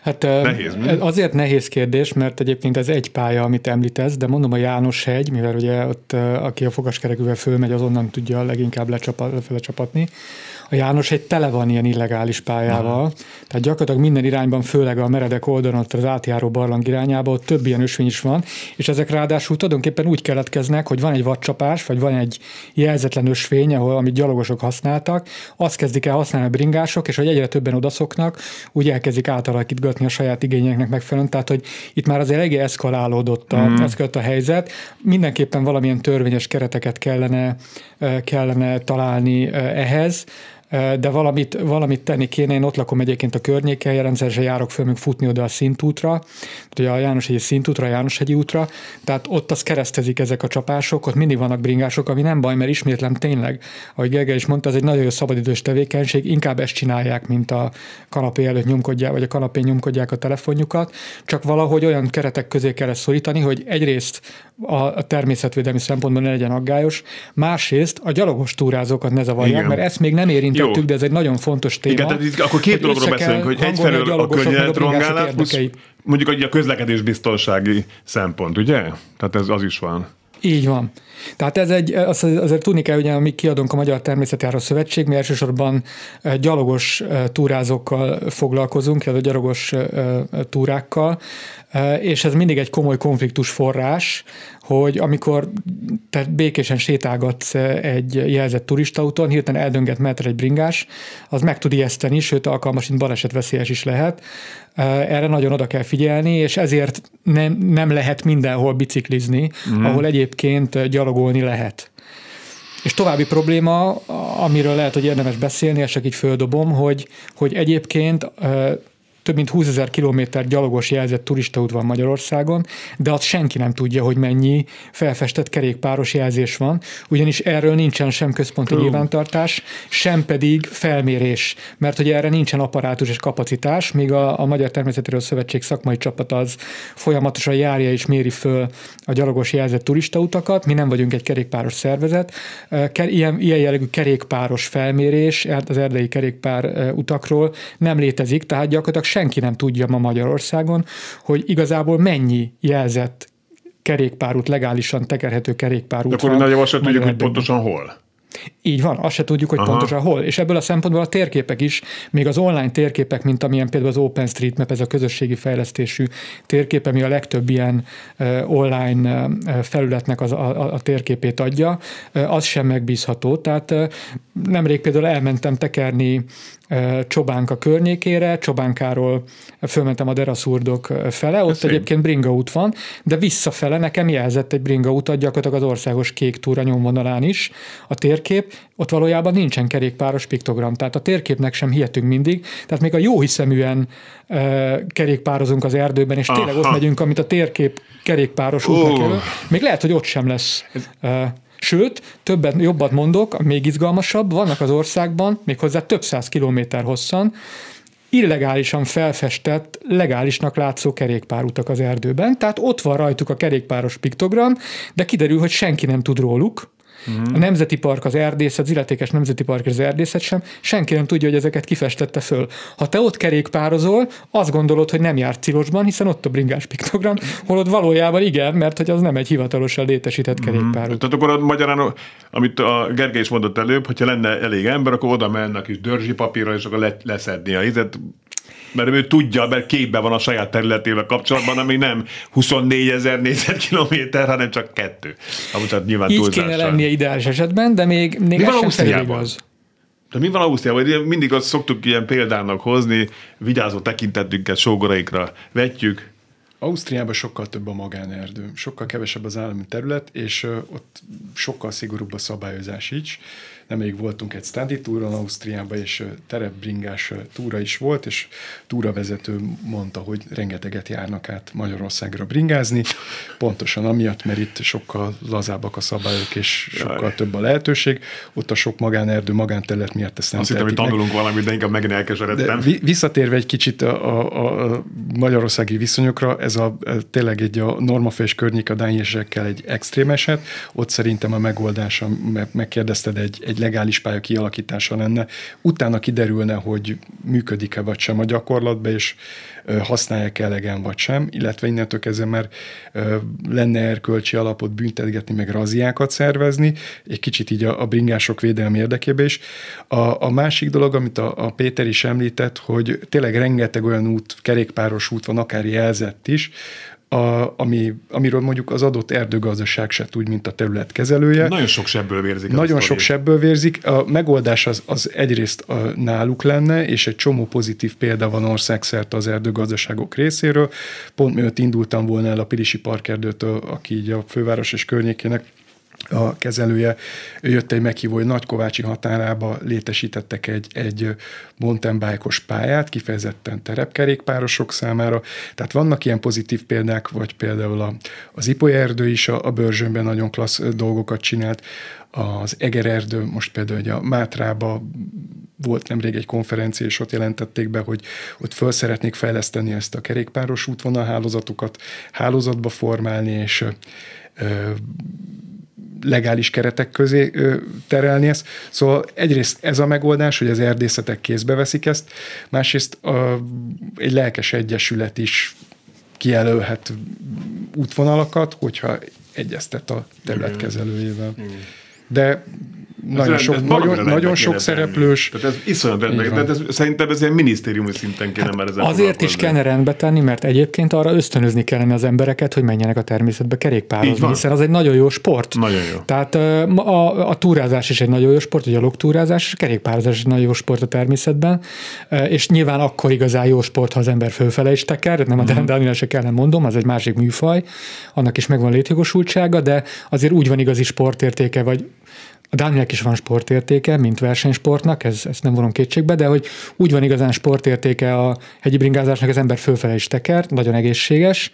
Hát nehéz, mi? azért nehéz kérdés, mert egyébként ez egy pálya, amit említesz, de mondom a János hegy, mivel ugye ott aki a fogaskerekűvel fölmegy, azonnan tudja leginkább lecsapatni. A János egy tele van ilyen illegális pályával, Aha. tehát gyakorlatilag minden irányban, főleg a meredek oldalon, az átjáró barlang irányába, ott több ilyen ösvény is van, és ezek ráadásul tulajdonképpen úgy keletkeznek, hogy van egy vadcsapás, vagy van egy jelzetlen ösvény, ahol amit gyalogosok használtak, azt kezdik el használni a bringások, és hogy egyre többen odaszoknak, úgy elkezdik átalakítgatni a saját igényeknek megfelelően, tehát hogy itt már azért eléggé eszkalálódott a, mm. a helyzet. Mindenképpen valamilyen törvényes kereteket kellene, eh, kellene találni eh, ehhez, de valamit, valamit tenni kéne. Én ott lakom egyébként a környéken, rendszeresen járok föl még futni oda a szintútra, ugye a Jánoshegyi szintútra, a Jánoshegyi útra, tehát ott az keresztezik ezek a csapások, ott mindig vannak bringások, ami nem baj, mert ismétlem tényleg, ahogy Gergely is mondta, ez egy nagyon jó szabadidős tevékenység, inkább ezt csinálják, mint a kanapé előtt nyomkodják, vagy a kanapén nyomkodják a telefonjukat, csak valahogy olyan keretek közé kell ezt szorítani, hogy egyrészt a természetvédelmi szempontból ne legyen aggályos, másrészt a gyalogos túrázókat ne zavarják, Igen. mert ezt még nem érintettük, Jó. de ez egy nagyon fontos téma. Igen, tehát itt akkor két dologról beszélünk, hogy egyfelől a, a környezetrongálás, mondjuk a közlekedés biztonsági szempont, ugye? Tehát ez az is van. Így van. Tehát ez egy, azt azért tudni kell, hogy mi kiadunk a Magyar Természetjáró Szövetség, mi elsősorban gyalogos túrázókkal foglalkozunk, a gyalogos túrákkal, és ez mindig egy komoly konfliktus forrás, hogy amikor te békésen sétálgatsz egy jelzett turistaúton, hirtelen eldönget metre egy bringás, az meg tud ijeszteni, sőt alkalmasint balesetveszélyes is lehet. Erre nagyon oda kell figyelni, és ezért nem, nem lehet mindenhol biciklizni, mm. ahol egyébként gyalogolni lehet. És további probléma, amiről lehet, hogy érdemes beszélni, és csak így földobom, hogy, hogy egyébként több mint 20 ezer kilométer gyalogos jelzett turistaút van Magyarországon, de azt senki nem tudja, hogy mennyi felfestett kerékpáros jelzés van, ugyanis erről nincsen sem központi nyilvántartás, sem pedig felmérés, mert hogy erre nincsen apparátus és kapacitás, míg a, a Magyar Természetről Szövetség szakmai csapat az folyamatosan járja és méri föl a gyalogos jelzett turistautakat, mi nem vagyunk egy kerékpáros szervezet, ilyen, ilyen jellegű kerékpáros felmérés az erdei kerékpár utakról nem létezik, tehát gyakorlatilag senki nem tudja ma Magyarországon, hogy igazából mennyi jelzett kerékpárút, legálisan tekerhető kerékpárút De akkor nagyjából azt tudjuk, hogy pontosan hol. Így van, azt se tudjuk, hogy Aha. pontosan hol. És ebből a szempontból a térképek is, még az online térképek, mint amilyen például az OpenStreetMap, ez a közösségi fejlesztésű térkép, ami a legtöbb ilyen uh, online uh, felületnek az, a, a térképét adja, uh, az sem megbízható. Tehát uh, nemrég például elmentem tekerni Csobánka környékére, Csobánkáról fölmentem a Deraszurdok fele, ott Ez egyébként bringa út van, de visszafele nekem jelzett egy bringa utat gyakorlatilag az országos kék túra nyomvonalán is. A térkép, ott valójában nincsen kerékpáros piktogram, tehát a térképnek sem hihetünk mindig, tehát még a jó hiszeműen uh, kerékpározunk az erdőben, és tényleg Aha. ott megyünk, amit a térkép kerékpáros útnak uh. még lehet, hogy ott sem lesz uh, Sőt, többet, jobbat mondok, még izgalmasabb, vannak az országban, méghozzá több száz kilométer hosszan, illegálisan felfestett, legálisnak látszó kerékpárutak az erdőben, tehát ott van rajtuk a kerékpáros piktogram, de kiderül, hogy senki nem tud róluk, Uh-huh. A Nemzeti Park, az erdészet, az illetékes Nemzeti Park az erdészet sem, senki nem tudja, hogy ezeket kifestette föl. Ha te ott kerékpározol, azt gondolod, hogy nem jár Cilosban, hiszen ott a bringás piktogram, holott valójában igen, mert hogy az nem egy hivatalosan létesített uh-huh. Tehát akkor magyarán, amit a Gergely is mondott előbb, hogyha lenne elég ember, akkor oda mennek is dörzsi papírra, és akkor le, leszedni a hizet, mert ő tudja, mert képbe van a saját területével kapcsolatban, ami nem 24 ezer négyzetkilométer, hanem csak kettő. Amúgy tehát nyilván Így túlzással. kéne lennie ideális esetben, de még, még Mi ez sem igaz. De mi van Ausztriában? Mindig azt szoktuk ilyen példának hozni, vigyázó tekintetünket sógoraikra vetjük, Ausztriában sokkal több a magánerdő, sokkal kevesebb az állami terület, és ott sokkal szigorúbb a szabályozás is nemrég voltunk egy study túron Ausztriába, és terepbringás túra is volt, és túravezető mondta, hogy rengeteget járnak át Magyarországra bringázni, pontosan amiatt, mert itt sokkal lazábbak a szabályok, és sokkal Jaj. több a lehetőség. Ott a sok magánerdő, magánterület miatt ezt nem Azt hittem, hogy tanulunk valamit, de inkább megint elkeseredtem. Visszatérve egy kicsit a, a, a magyarországi viszonyokra, ez a tényleg egy a normafés környék a dányesekkel egy extrém eset. Ott szerintem a megoldás, megkérdezted, egy, egy legális pálya kialakítása lenne, utána kiderülne, hogy működik-e vagy sem a gyakorlatban, és használják elegen vagy sem, illetve innentől kezdve már lenne erkölcsi alapot büntetgetni, meg raziákat szervezni, egy kicsit így a, a bringások védelmi érdekében is. A, a másik dolog, amit a, a Péter is említett, hogy tényleg rengeteg olyan út, kerékpáros út van, akár jelzett is, a, ami, amiről mondjuk az adott erdőgazdaság se tud, mint a terület kezelője. Nagyon sok sebből vérzik. Nagyon sok sebből vérzik. A megoldás az, az egyrészt a, náluk lenne, és egy csomó pozitív példa van országszerte az erdőgazdaságok részéről. Pont mielőtt indultam volna el a Pilisi Parkerdőtől, aki így a főváros és környékének a kezelője, jött egy meghívó, hogy Nagykovácsi határába létesítettek egy, egy mountain bike pályát, kifejezetten terepkerékpárosok számára. Tehát vannak ilyen pozitív példák, vagy például a, az Ipoly erdő is a, a Börzsönben nagyon klassz dolgokat csinált, az Eger erdő, most például hogy a Mátrába volt nemrég egy konferencia, és ott jelentették be, hogy ott föl szeretnék fejleszteni ezt a kerékpáros útvonalhálózatokat, hálózatba formálni, és legális keretek közé terelni ezt. Szóval egyrészt ez a megoldás, hogy az erdészetek kézbe veszik ezt, másrészt a, egy lelkes egyesület is kijelölhet útvonalakat, hogyha egyeztet a területkezelőjével. De nagyon sok, ez nagyon, nagyon sok szereplős. Tehát ez iszonyat rendben, de ez, szerintem ez ilyen minisztériumi szinten kéne hát már ezen Azért is kellene rendbe tenni, mert egyébként arra ösztönözni kellene az embereket, hogy menjenek a természetbe kerékpározni, hiszen az egy nagyon jó sport. Nagyon jó. Tehát a, a túrázás is egy nagyon jó sport, ugye a logtúrázás, a kerékpározás is egy nagyon jó sport a természetben, és nyilván akkor igazán jó sport, ha az ember fölfele is teker, nem a mm-hmm. se kellene mondom, az egy másik műfaj, annak is megvan létjogosultsága, de azért úgy van igazi sportértéke, vagy a Dánielnek is van sportértéke, mint versenysportnak, ez, ezt nem vonom kétségbe, de hogy úgy van igazán sportértéke a hegyi bringázásnak, az ember fölfele is teker, nagyon egészséges.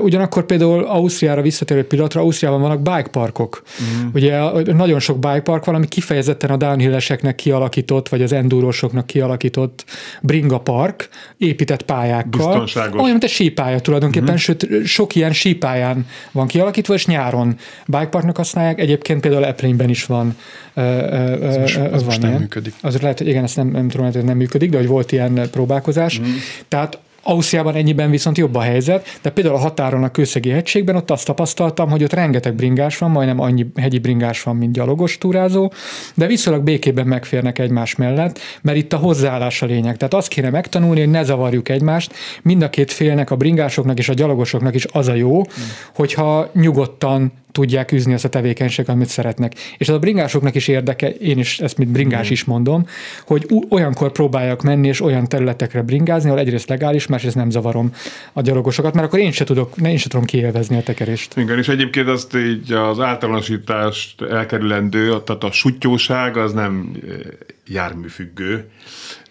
Ugyanakkor például Ausztriára visszatérő pillanatra, Ausztriában vannak bike parkok. Mm. Ugye nagyon sok bike park van, ami kifejezetten a downhilleseknek kialakított, vagy az endurosoknak kialakított bringa park, épített pályákkal. Biztonságos. Olyan, mint egy sípálya tulajdonképpen, mm. sőt, sok ilyen sípályán van kialakítva, és nyáron bike parknak használják. Egyébként például Eplényben is van van. Ez most, ez van most nem működik. Az lehet, hogy igen, ezt nem, nem tudom, hogy nem működik, de hogy volt ilyen próbálkozás. Mm. Tehát Ausztriában ennyiben viszont jobb a helyzet, de például a határon a Kőszegi hegységben ott azt tapasztaltam, hogy ott rengeteg bringás van, majdnem annyi hegyi bringás van, mint gyalogos túrázó, de viszonylag békében megférnek egymás mellett, mert itt a hozzáállás a lényeg. Tehát azt kéne megtanulni, hogy ne zavarjuk egymást, mind a két félnek, a bringásoknak és a gyalogosoknak is az a jó, hmm. hogyha nyugodtan tudják űzni azt a tevékenységet, amit szeretnek. És az a bringásoknak is érdeke, én is ezt mint bringás mm. is mondom, hogy olyankor próbáljak menni és olyan területekre bringázni, ahol egyrészt legális, másrészt nem zavarom a gyalogosokat, mert akkor én se tudok, én se tudom kiélvezni a tekerést. Igen, és egyébként azt így az általánosítást elkerülendő, tehát a sutyóság az nem járműfüggő,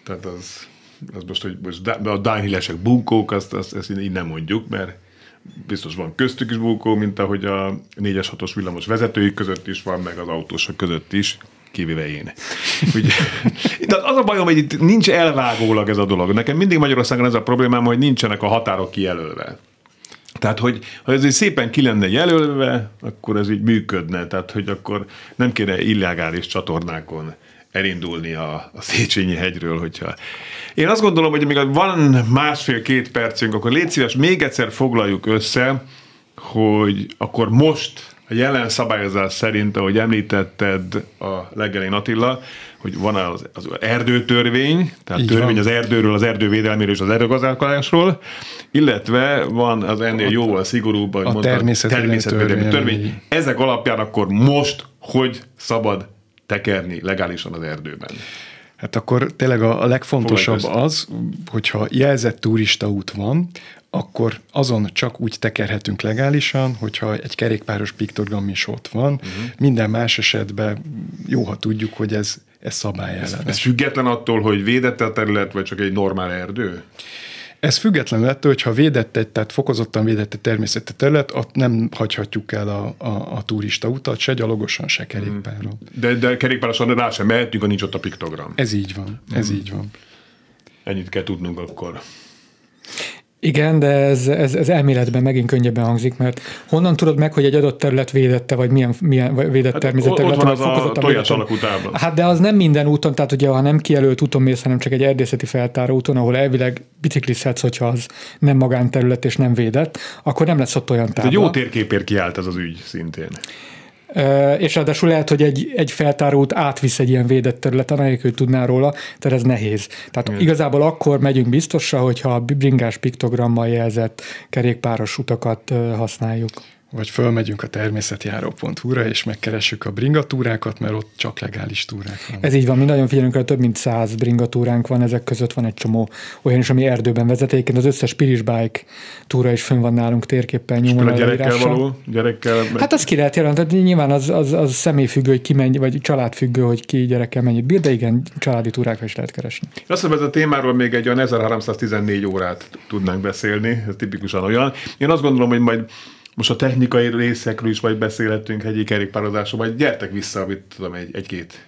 tehát az, az most, hogy most a downhillesek bunkók, azt, azt, azt így nem mondjuk, mert biztos van köztük is bukó, mint ahogy a 4-es 6-os villamos vezetői között is van, meg az autósok között is kivéve én. Ugye, de az a bajom, hogy itt nincs elvágólag ez a dolog. Nekem mindig Magyarországon ez a problémám, hogy nincsenek a határok kijelölve. Tehát, hogy ha ez így szépen ki lenne jelölve, akkor ez így működne, tehát, hogy akkor nem kéne illegális csatornákon elindulni a, a Széchenyi hegyről, hogyha... Én azt gondolom, hogy még van másfél-két percünk, akkor légy szíves, még egyszer foglaljuk össze, hogy akkor most a jelen szabályozás szerint, ahogy említetted a legelén Attila, hogy van az, az erdőtörvény, tehát Így törvény van. az erdőről, az erdővédelméről és az erdőgazdálkodásról, illetve van az ennél jóval szigorúbb, a természetvédelmi törvény. törvény. Ezek alapján akkor most hogy szabad tekerni legálisan az erdőben? Hát akkor tényleg a, a legfontosabb az, hogyha jelzett turista út van, akkor azon csak úgy tekerhetünk legálisan, hogyha egy kerékpáros piktogram is ott van. Uh-huh. Minden más esetben jó, ha tudjuk, hogy ez, ez szabályellenes. Ez, ez független attól, hogy védett a terület, vagy csak egy normál erdő? Ez független ettől, hogyha védett egy, tehát fokozottan védett egy természeti terület, ott nem hagyhatjuk el a, a, a turista utat, se gyalogosan, se kerékpáron. De, de kerékpárosan rá sem mehetünk, ha nincs ott a piktogram. Ez így van, ez mm. így van. Ennyit kell tudnunk akkor. Igen, de ez, ez, ez elméletben megint könnyebben hangzik, mert honnan tudod meg, hogy egy adott terület védette, vagy milyen, milyen védett hát természet terület? Az a tojás alakú Hát de az nem minden úton, tehát ugye ha nem kijelölt úton mész, hanem csak egy erdészeti feltáró úton, ahol elvileg biciklizhetsz, hogyha az nem magánterület és nem védett, akkor nem lesz ott olyan tábla. Ez egy jó térképért kiállt ez az ügy szintén és ráadásul lehet, hogy egy, egy feltárót átvisz egy ilyen védett területen, anélkül tudná róla, tehát ez nehéz. Tehát Igen. igazából akkor megyünk biztosra, hogyha a bringás piktogrammal jelzett kerékpáros utakat használjuk vagy fölmegyünk a természetjáró.hu-ra, és megkeressük a bringatúrákat, mert ott csak legális túrák van. Ez így van, mi nagyon figyelünk rá, több mint száz bringatúránk van, ezek között van egy csomó olyan is, ami erdőben vezet. Egyébként az összes Piris Bike túra is fönn van nálunk térképpen nyomon a gyerekkel való? Gyerekkel hát az ki lehet jelenteni, nyilván az, az, az személyfüggő, hogy ki mennyi, vagy családfüggő, hogy ki gyerekkel mennyit bír, de igen, családi túrákra is lehet keresni. Azt hiszem, ez a témáról még egy olyan 1314 órát tudnánk beszélni, ez tipikusan olyan. Én azt gondolom, hogy majd most a technikai részekről is majd beszélhetünk hegyi kerékpározásról, majd gyertek vissza, amit tudom, egy, egy-két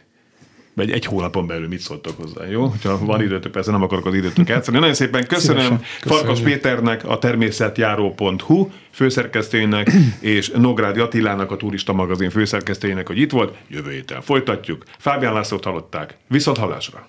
vagy egy hónapon belül mit szóltok hozzá, jó? Hogyha van időtök, persze nem akarok az időtök játszani. Nagyon szépen köszönöm Szívesen. Farkas Péternek, a természetjáró.hu főszerkesztőjének, és Nográdi Attilának, a Turista magazin főszerkesztőjének, hogy itt volt. Jövő héten folytatjuk. Fábián Lászlót hallották. Viszont hallásra!